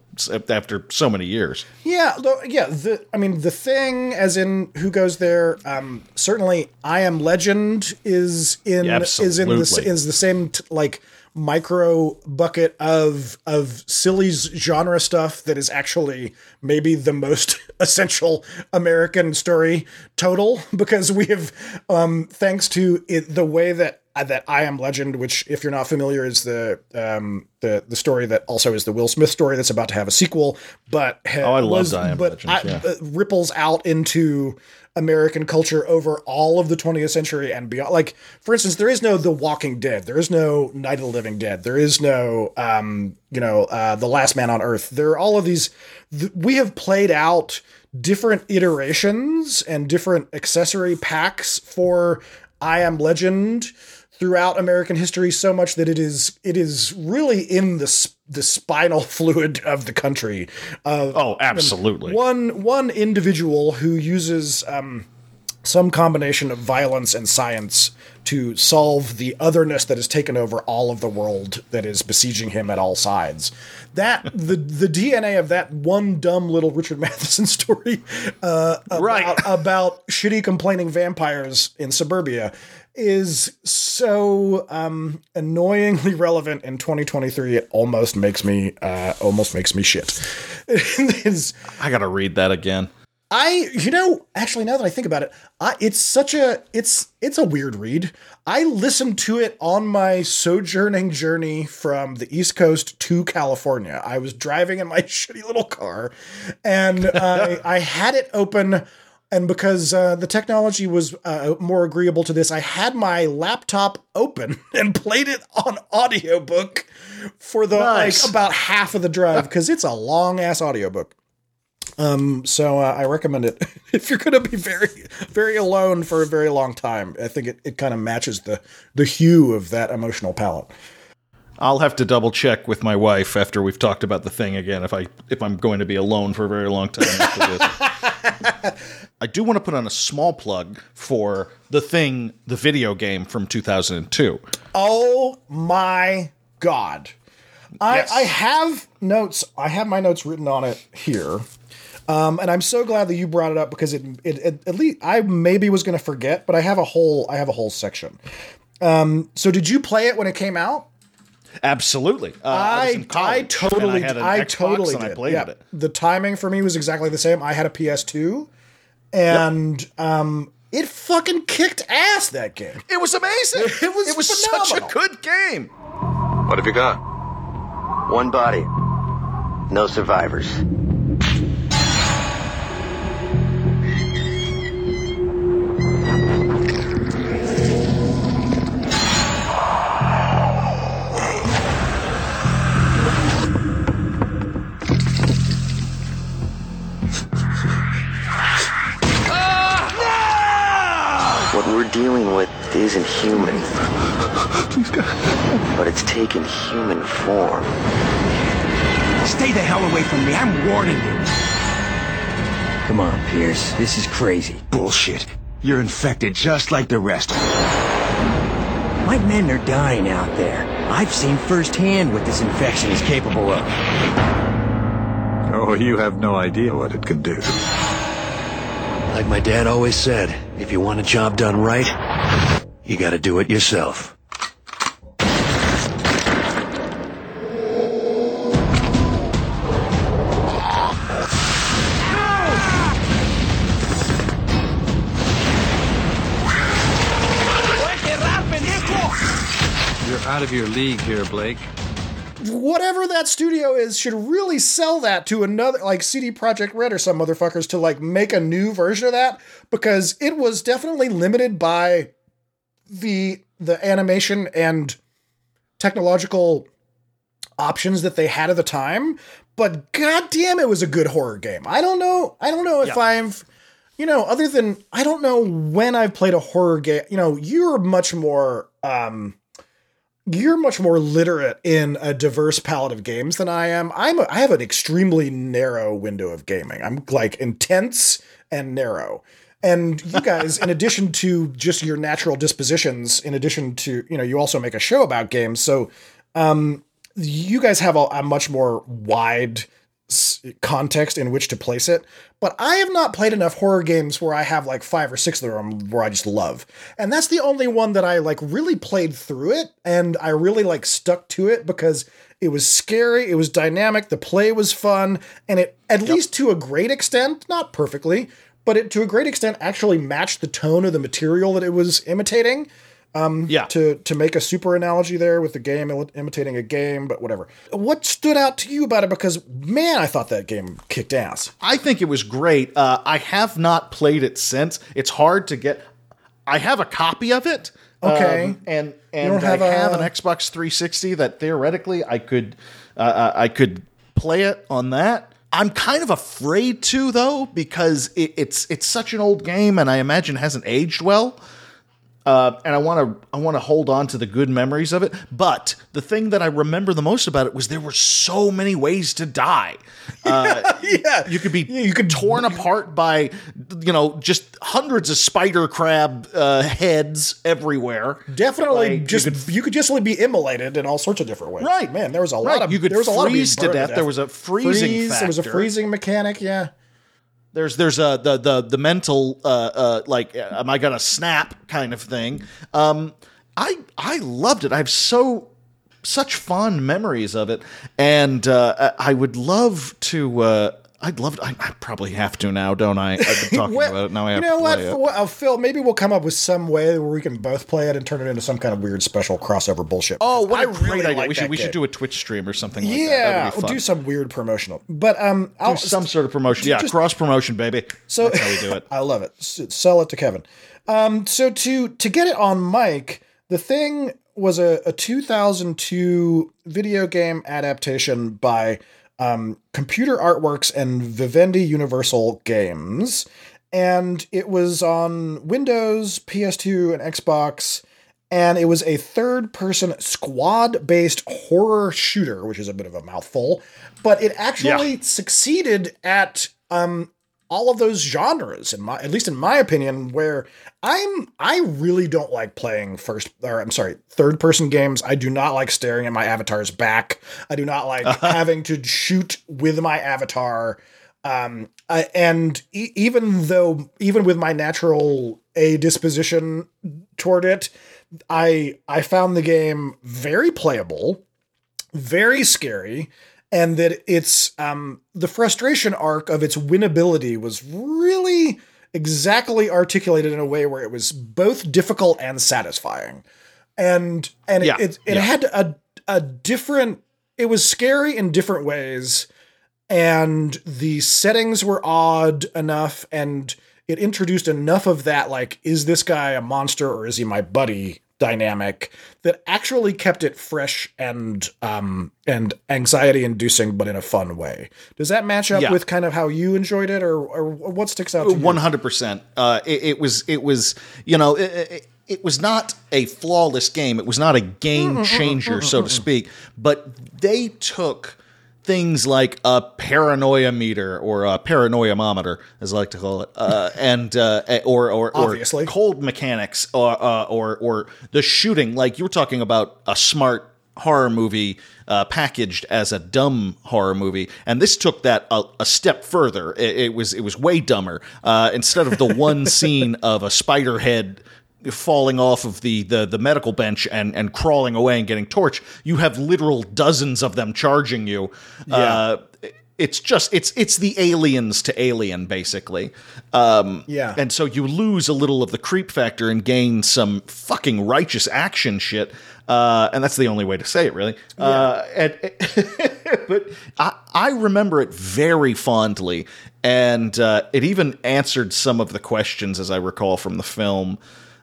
after so many years, Yeah, yeah. The I mean, the thing, as in who goes there. Um, certainly, I am Legend is in Yeah, is in the is the same t- like micro bucket of of silly's genre stuff that is actually maybe the most <laughs> essential American story total <laughs> because we have um thanks to it, the way that uh, that I am Legend, which if you're not familiar is the um the the story that also is the Will Smith story that's about to have a sequel, but ha- Oh, I loved was, I Am but Legend, yeah. uh, ripples out into American culture over all of the 20th century and beyond. Like, for instance, there is no The Walking Dead. There is no Night of the Living Dead. There is no, um, you know, uh, The Last Man on Earth. There are all of these. Th- we have played out different iterations and different accessory packs for I Am Legend throughout American history so much that it is it is really in the the spinal <laughs> fluid of the country. Uh, oh, absolutely. one one individual who uses um, some combination of violence and science to solve the otherness that has taken over all of the world that is besieging him at all sides. That the the DNA of that one dumb little Richard <laughs> Matheson story uh, about, Right. <laughs> about shitty complaining vampires in suburbia is so um, annoyingly relevant in 2023 it almost makes me uh, almost makes me shit <laughs> it is I gotta read that again. I, you know, actually, now that I think about it, I, it's such a, it's, it's a weird read. I listened to it on my sojourning journey from the East Coast to California. I was driving in my <laughs> shitty little car, and I, <laughs> I had it open. And because uh, the technology was uh, more agreeable to this, I had my laptop open <laughs> and played it on audiobook for the Nice. like about half of the drive because it's a long ass audiobook. Um, so uh, I recommend it <laughs> if you're going to be very, very alone for a very long time. I think it, it kind of matches the the hue of that emotional palette. I'll have to double check with my wife after we've talked about the thing again if I if I'm going to be alone for a very long time after this. <laughs> I do want to put on a small plug for the thing, the video game from 2002. Oh my god! I Yes. I have notes. I have my notes written on it here. Um, and I'm so glad that you brought it up because it, it, it at least I maybe was going to forget, but I have a whole I have a whole section. Um, so did you play it when it came out? Absolutely. Uh, I, was in I, I totally, and I, had an I Xbox totally and did. I played yeah. it. The timing for me was exactly the same. I had a PS2, and um, it fucking kicked ass. That game. It was amazing. <laughs> It was It was such a good game. What have you got? One body. No survivors. Dealing with isn't human. But it's taken human form. Stay the hell away from me. I'm warning you. Come on, Pierce. This is crazy. Bullshit. You're infected just like the rest. My men are dying out there. I've seen firsthand what this infection is capable of. Oh, you have no idea what it can do. Like my dad always said, if you want a job done right, you gotta do it yourself. You're out of your league here, Blake. Whatever that studio is should really sell that to another, like CD Projekt Red or some motherfuckers, to like make a new version of that because it was definitely limited by the the animation and technological options that they had at the time but goddamn, it was a good horror game. I don't know. I don't know if Yeah. I've, you know, other than I don't know when I've played a horror game. You know, you're much more. um you're much more literate in a diverse palette of games than I am. I'm a, I have an extremely narrow window of gaming. I'm like intense and narrow. And you guys, in <laughs> addition to just your natural dispositions, in addition to you know, you also make a show about games. So, um, you guys have a, a much more wide context in which to place it. But I have not played enough horror games where I have like five or six of them where I just love. And that's the only one that I like really played through it and I really like stuck to it because it was scary, it was dynamic, the play was fun, and it at least to a great extent, not perfectly, but it to a great extent actually matched the tone of the material that it was imitating. Um, Yeah. To to make a super analogy there with the game imi- imitating a game, but whatever. What stood out to you about it? Because man, I thought that game kicked ass. I think it was great. Uh, I have not played it since. It's hard to get. I have a copy of it. Okay. um, and You and I have have a- an Xbox 360 that theoretically I could uh, uh, I could play it on that. I'm kind of afraid to though because it, it's it's such an old game and I imagine hasn't aged well. Uh, and I want to I want to hold on to the good memories of it. But the thing that I remember the most about it was there were so many ways to die. Uh, <laughs> yeah, you could be you could torn apart by you know just hundreds of spider crab uh, heads everywhere. Definitely, Like, you just you could, just be immolated in all sorts of different ways. Right. man. There was a Right, lot of you could there was a lot of to burned death. There was a freezing Freeze, There was a freezing mechanic. Yeah, There's there's a the the the mental uh, uh, like uh, am I gonna snap kind of thing. Um, I I loved it. I have so such fond memories of it, and uh, I I would love to. I'd love. To, I, I probably have to now, don't I? I've been talking <laughs> Well, about it now. I have you know to what, it. Uh, Phil? Maybe we'll come up with some way where we can both play it and turn it into some kind of weird special crossover bullshit. Oh, what a I great really idea! like we should we should do a Twitch stream or something like that. Yeah, that we'll do some weird promotional. But um, I'll do some sort of promotion. Yeah, just- cross promotion, baby. So That's how we do it. <laughs> I love it. Sell it to Kevin. Um, so to to get it on mic, the thing was a, a 2002 video game adaptation by um, Computer Artworks and Vivendi Universal Games, and it was on Windows, PS2, and Xbox. And it was a third person squad based horror shooter, which is a bit of a mouthful, but it actually succeeded at um, all of those genres in my at least in my opinion where i'm i really don't like playing first or i'm sorry third person games. I do not like staring at my avatar's back. I do not like <laughs> having to shoot with my avatar. Um I, and e- even though even with my natural a disposition toward it i i found the game very playable very scary and that it's um the frustration arc of its winnability was really exactly articulated in a way where it was both difficult and satisfying and and it it, it yeah. had a a different it was scary in different ways and the settings were odd enough and it introduced enough of that like is this guy a monster or is he my buddy dynamic that actually kept it fresh and um and anxiety inducing but in a fun way does that match up Yeah. with kind of how you enjoyed it or, or what sticks out to you One hundred percent. Uh, It it was it was you know it, it, it was not a flawless game. It was not a game changer, so to speak. But they took things like a paranoia meter or a paranoiamometer, as I like to call it, uh, <laughs> and uh, or or, or Obviously. cold mechanics or, uh, or or the shooting. Like you were talking about a smart horror movie uh, packaged as a dumb horror movie, and this took that a, a step further. It, it was it was way dumber. Uh, instead of the one <laughs> scene of a spider head falling off of the, the, the medical bench and, and crawling away and getting torched, you have literal dozens of them charging you. Uh, it's just it's it's the aliens to alien basically. Um, Yeah. and so you lose a little of the creep factor and gain some fucking righteous action shit. Uh, and that's the only way to say it, really. Uh, and, <laughs> but I, I remember it very fondly, and uh, it even answered some of the questions, as I recall from the film.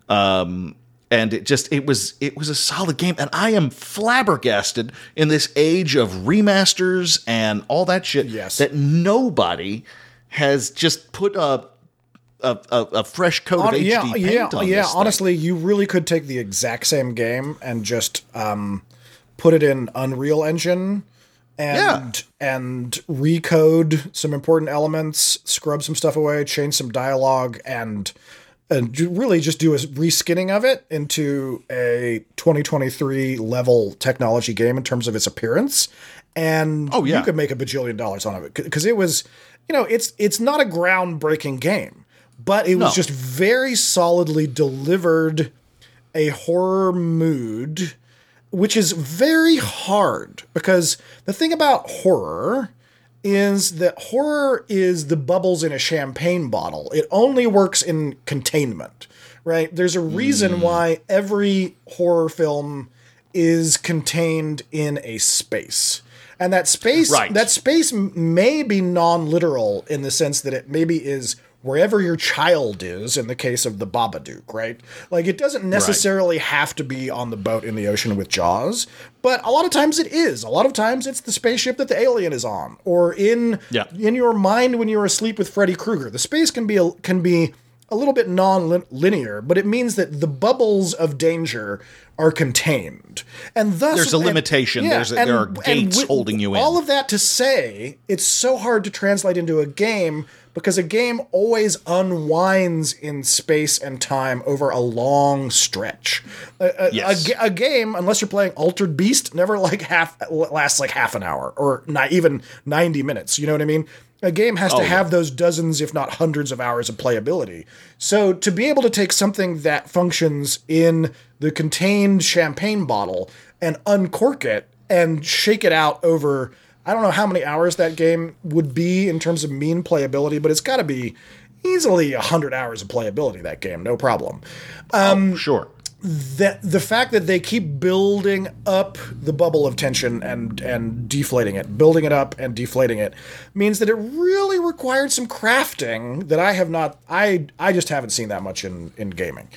Um, and it just it was it was a solid game and i am flabbergasted in this age of remasters and all that shit Yes. that nobody has just put a a, a, a fresh coat of HD yeah, paint yeah, on yeah. this thing. Honestly, you really could take the exact same game and just um, put it in Unreal Engine and and recode some important elements, scrub some stuff away, change some dialogue, and and really just do a reskinning of it into a 2023 level technology game in terms of its appearance. And Oh, yeah. you could make a bajillion dollars on it because it was, you know, it's it's not a groundbreaking game, but it was No. just very solidly delivered a horror mood, which is very hard because the thing about horror is that horror is the bubbles in a champagne bottle. It only works in containment, right? There's a reason hmm. why every horror film is contained in a space. And that space Right. that space may be non-literal in the sense that it maybe is wherever your child is in the case of the Babadook, right? Like it doesn't necessarily have to be on the boat in the ocean with Jaws, but a lot of times it is. A lot of times it's the spaceship that the alien is on or in Yeah. in your mind when you're asleep with Freddy Krueger. The space can be a, can be a little bit non-linear, but it means that the bubbles of danger are contained, and thus There's a and- limitation. There's a- there are gates wi- holding you in. All of that to say, it's so hard to translate into a game because a game always unwinds in space and time over a long stretch. A, a- a Yes. a game, unless you're playing Altered Beast, never like half lasts like half an hour or not even 90 minutes. You know what I mean? A game has to Oh, yeah. have those dozens, if not hundreds of hours of playability. So to be able to take something that functions in the contained champagne bottle and uncork it and shake it out over I don't know how many hours that game would be in terms of mean playability, but it's got to be easily 100 hours of playability that game, no problem. Um, oh, sure. That the fact that they keep building up the bubble of tension and and deflating it, building it up and deflating it means that it really required some crafting that I have not I I just haven't seen that much in in gaming.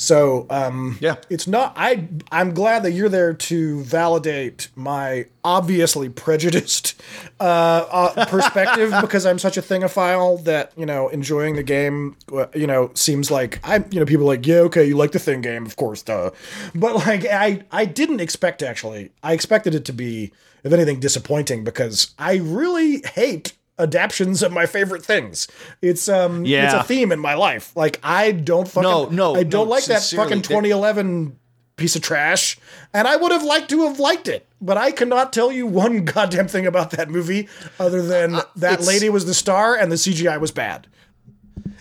So um, Yeah. it's not. I I'm glad that you're there to validate my obviously prejudiced uh, uh, perspective <laughs> because I'm such a thingophile that you know enjoying the game uh, you know seems like I you know people are like yeah okay you like the thing game of course duh but like I I didn't expect actually I expected it to be if anything disappointing because I really hate adaptions of my favorite things. It's um yeah. it's a theme in my life. Like I don't fucking No, no, I don't no, like that fucking that- 2011 piece of trash and I would have liked to have liked it. But I cannot tell you one <laughs> goddamn thing about that movie other than that Uh, it's- lady was the star and the CGI was bad.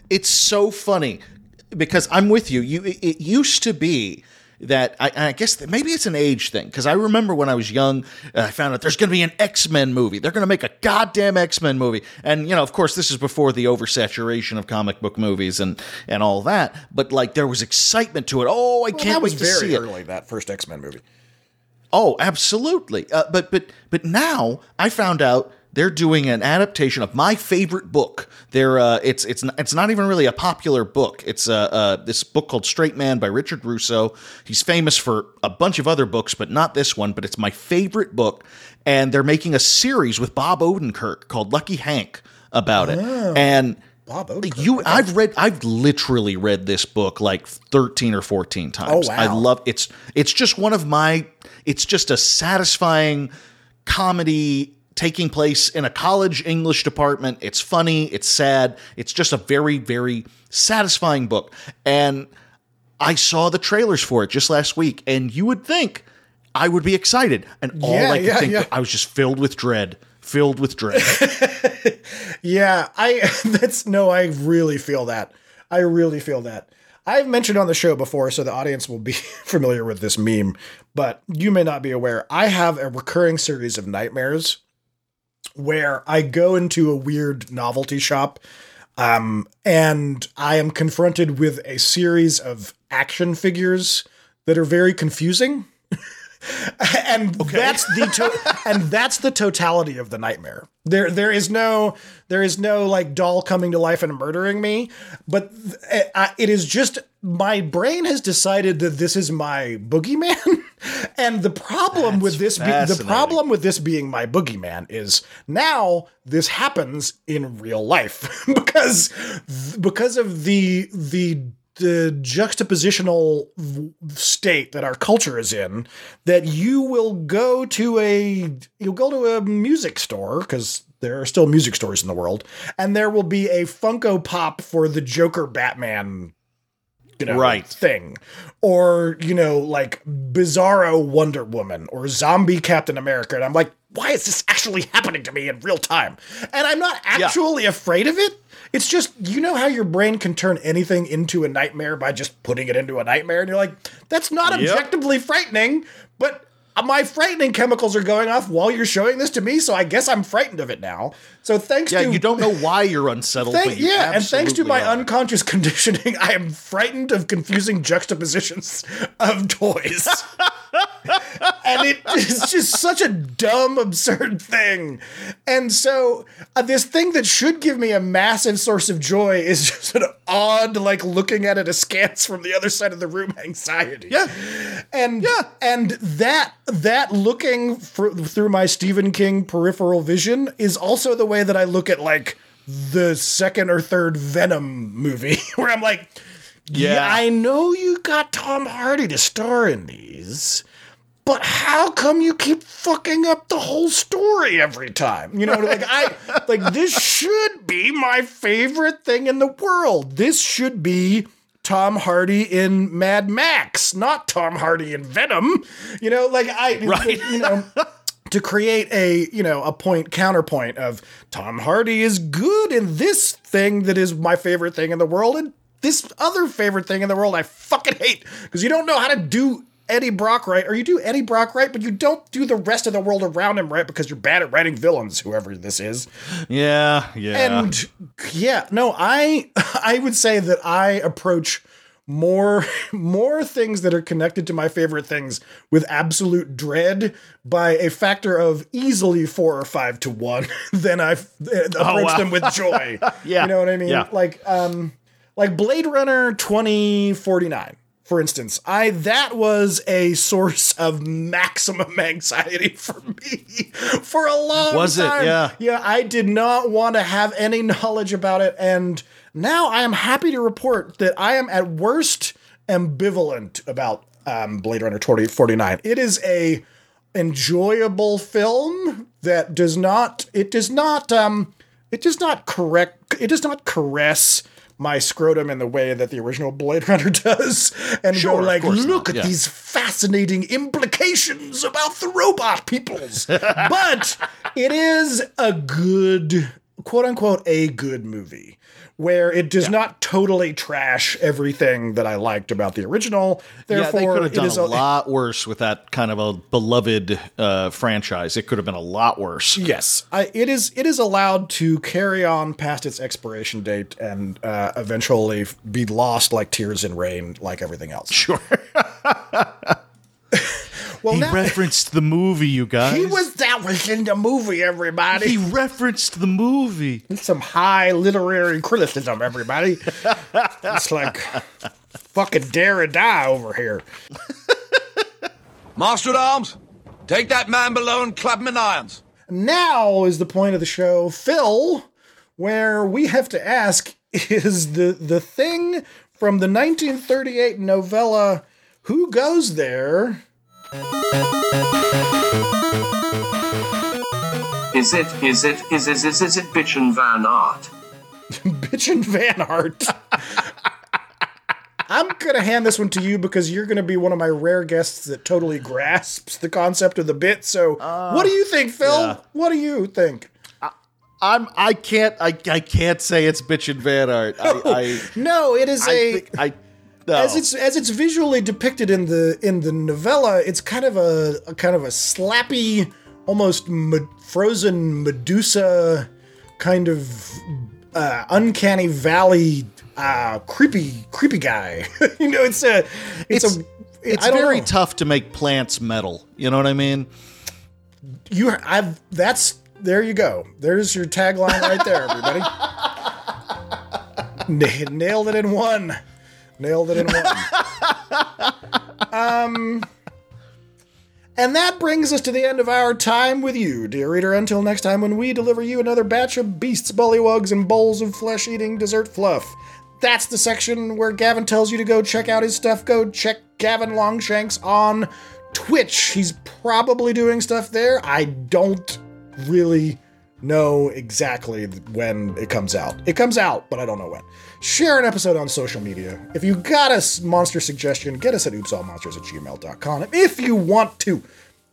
it's so funny because I'm with you. You it, it used to be that I, I guess that maybe it's an age thing because I remember when I was young, uh, I found out there's going to be an X Men movie. They're going to make a goddamn X Men movie, and you know, of course, this is before the oversaturation of comic book movies and and all that. But like, there was excitement to it. Oh, I Well, can't wait to very see it. early that first X-Men movie. Oh, absolutely. Uh, but but but now I found out they're doing an adaptation of my favorite book. They're uh, it's it's it's not even really a popular book. It's uh, uh, this book called Straight Man by Richard Russo. He's famous for a bunch of other books, but not this one. But it's my favorite book, and they're making a series with Bob Odenkirk called Lucky Hank about it. And Bob Odenkirk. you, I've read, I've literally read this book like thirteen or fourteen times. Oh, wow. I love it's. It's just one of my. It's just a satisfying comedy taking place in a college English department. It's funny. It's sad. It's just a very, very satisfying book. And I saw the trailers for it just last week, and you would think I would be excited, and all Yeah, I could yeah, think yeah. I was just filled with dread. Filled with dread. <laughs> Yeah, I <laughs> that's no, I really feel that. I really feel that. I've mentioned on the show before, so the audience will be <laughs> familiar with this meme, but you may not be aware. I have a recurring series of nightmares where I go into a weird novelty shop um, and I am confronted with a series of action figures that are very confusing. <laughs> and that's the to- <laughs> and that's the totality of the nightmare. There there is no there is no like doll coming to life and murdering me, but th- I- it is just my brain has decided that this is my boogeyman. <laughs> and the problem with this be- the problem with this being my boogeyman is now this happens in real life <laughs> because because of the the the juxtapositional state that our culture is in that you will go to a you'll go to a music store because there are still music stores in the world and there will be a funko pop for the joker batman you know, Right. thing. Or you know like bizarro wonder woman or zombie captain america. And i'm like why is this actually happening to me in real time? And i'm not actually afraid of it. It's just you know how your brain can turn anything into a nightmare by just putting it into a nightmare? And you're like that's not Yep. objectively frightening but my frightening chemicals are going off while you're showing this to me so i guess i'm frightened of it now so thanks Yeah, to you don't know why you're unsettled. Thank, you yeah, and thanks to my are. unconscious <laughs> conditioning, I am frightened of confusing juxtapositions of toys. <laughs> and it is just such a dumb, absurd thing. And so, uh, this thing that should give me a massive source of joy is <laughs> just an odd, like looking at it askance from the other side of the room anxiety. Yeah. And yeah. and that that looking fr- through my Stephen King peripheral vision is also the way that I look at like the second or third Venom movie, <laughs> where I'm like, yeah, Yeah. I know you got Tom Hardy to star in these. But how come you keep fucking up the whole story every time? You know, <laughs> like I like this should be my favorite thing in the world. This should be Tom Hardy in Mad Max, not Tom Hardy in Venom. You know, like I Right. you know to create a you know a point counterpoint of Tom Hardy is good in this thing that is my favorite thing in the world and this other favorite thing in the world I fucking hate because you don't know how to do Eddie Brock right or you do Eddie Brock right but you don't do the rest of the world around him right because you're bad at writing villains whoever this is Yeah, yeah. and yeah, no, I <laughs> I would say that I approach more <laughs> more things that are connected to my favorite things with absolute dread by a factor of easily four or five to one <laughs> than I've uh, approached wow. them with joy. <laughs> Yeah, You know what I mean? yeah. Like um like Blade Runner 2049 for instance, I that was a source of maximum anxiety for me for a long Was it? time. Yeah. Yeah, I did not want to have any knowledge about it. And now I am happy to report that I am at worst ambivalent about um, Blade Runner 2049. It is a enjoyable film that does not, it does not, um, it does not correct, it does not caress my scrotum in the way that the original Blade <laughs> Runner does, and Sure, go like, look not, at yeah. these fascinating implications about the robot peoples. <laughs> but it is a good, quote unquote, a good movie where it does not totally trash everything that I liked about the original. Therefore, yeah, they could have it done is a lot worse with that kind of a beloved uh, franchise. It could have been a lot worse. Yes, I, it is. It is allowed to carry on past its expiration date and uh, eventually be lost like tears in rain, like everything else. Sure. <laughs> well, he now referenced the movie, you <laughs> guys. he was that was in the movie. Everybody, He referenced the movie. It's some high literary criticism. Everybody, it's like fucking dare or die over here. <laughs> Master at Arms, take that man below and clap him in irons. Now is the point of the show, Phil, where we have to ask: Is the the thing from the 1938 novella "Who Goes There"? Is it, is it, is it, is it, is it Bitch and Van Art? <laughs> Bitch and Van Art. I'm gonna hand this one to you because you're gonna be one of my rare guests that totally grasps the concept of the bit. So, what do you think, Phil? Uh, yeah. What do you think? I'm. I can't. I. I can't say it's bitch and Van Art. I. I, <laughs> No, it is I a think I. No. as it's as it's visually depicted in the in the novella. It's kind of a, a kind of a slappy, almost me- frozen Medusa kind of uh, uncanny valley. Uh, creepy, creepy guy. <laughs> you know, it's a, it's a, It's very know. tough to make plants metal. You know what I mean? You, I've. That's there. You go. There's your tagline right there, everybody. <laughs> Na- nailed it in one. Nailed it in one. <laughs> um. And that brings us to the end of our time with you, dear reader. Until next time, when we deliver you another batch of beasts, bullywugs, and bowls of flesh-eating dessert fluff. That's the section where Gavin tells you to go check out his stuff. Go check Gavin Longshanks on Twitch. He's probably doing stuff there. I don't really know exactly when it comes out. It comes out, but I don't know when. Share an episode on social media. If you got a monster suggestion, get us at oopsallmonsters at gmail.com. If you want to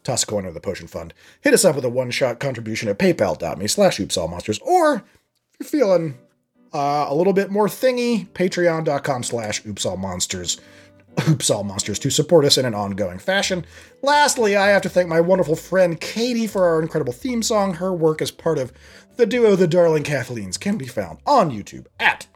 toss a coin into the potion fund, hit us up with a one-shot contribution at paypal.me slash oopsallmonsters. Or if you're feeling uh, a little bit more thingy, patreon.com slash oopsallmonsters. Oops All Monsters to support us in an ongoing fashion. Lastly, I have to thank my wonderful friend Katie for our incredible theme song. Her work as part of the duo The Darling Kathleen's can be found on YouTube at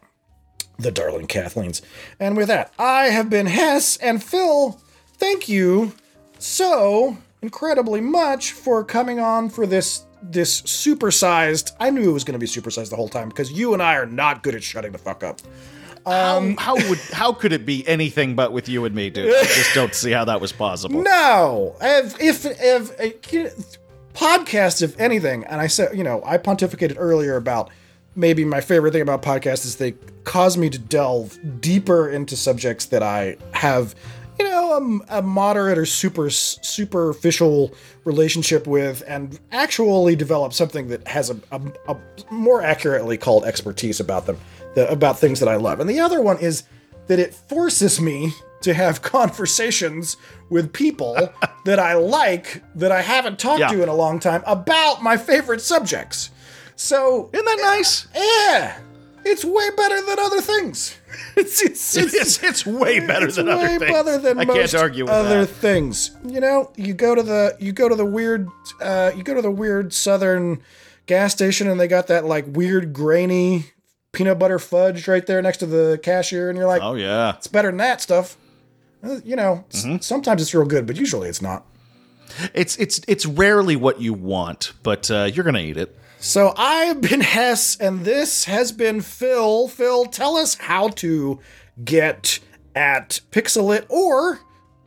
The Darling Kathleen's. And with that, I have been Hess and Phil. Thank you so incredibly much for coming on for this this supersized. I knew it was going to be supersized the whole time because you and I are not good at shutting the fuck up. Um, how, how would how could it be anything but with you and me, dude? I just don't see how that was possible. No, if if if, if podcasts, if anything, and I said, you know, I pontificated earlier about maybe my favorite thing about podcasts is they cause me to delve deeper into subjects that I have, you know, a, a moderate or super superficial relationship with, and actually develop something that has a, a, a more accurately called expertise about them, the, about things that I love. And the other one is that it forces me to have <laughs> conversations with people <laughs> that I like that I haven't talked Yeah. to in a long time about my favorite subjects. So isn't that nice? Yeah, it's way better than other things. <laughs> It's it's it's, It's, it's way better it's than way other things. better than I most can't argue with other that. things. You know, you go to the you go to the weird uh, you go to the weird southern gas station and they got that like weird grainy peanut butter fudge right there next to the cashier, and you're like, Oh yeah, it's better than that stuff. Uh, You know, Mm-hmm. sometimes it's real good, but usually it's not. it's it's it's rarely what you want, but uh, you're gonna eat it. So I've been Hess, and this has been Phil. Phil, tell us how to get at PixelLit or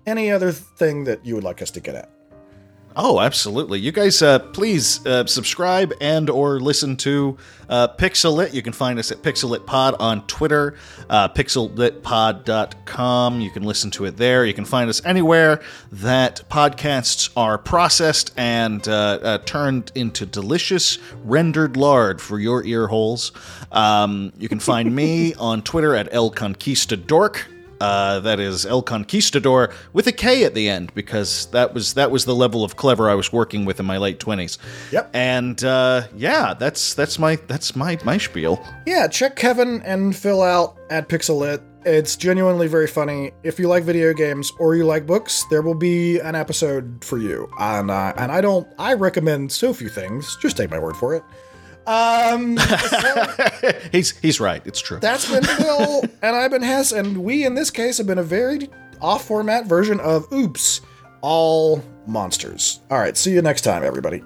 any other thing that you would like us to get at. Oh, absolutely. You guys, uh, please uh, subscribe and or listen to uh, PixelLit. You can find us at PixelLit Pod on Twitter, uh, pixellitpod.com. You can listen to it there. You can find us anywhere that podcasts are processed and uh, uh, turned into delicious rendered lard for your ear holes. Um, you can find me <laughs> on Twitter at El Conquistadork. Uh, that is El Conquistador with a K at the end because that was that was the level of clever I was working with in my late twenties. Yep. And uh, yeah, that's that's my that's my my spiel. Yeah, check Kevin and Phil out at PixelLit. It's genuinely very funny. If you like video games or you like books, there will be an episode for you. And uh, and I don't I recommend so few things. Just take my word for it. Um, <laughs> he's he's right. It's true. That's been <laughs> Phil, and I've been Hess, and we in this case have been a very off format version of Oops, All Monsters. All right, see you next time, everybody.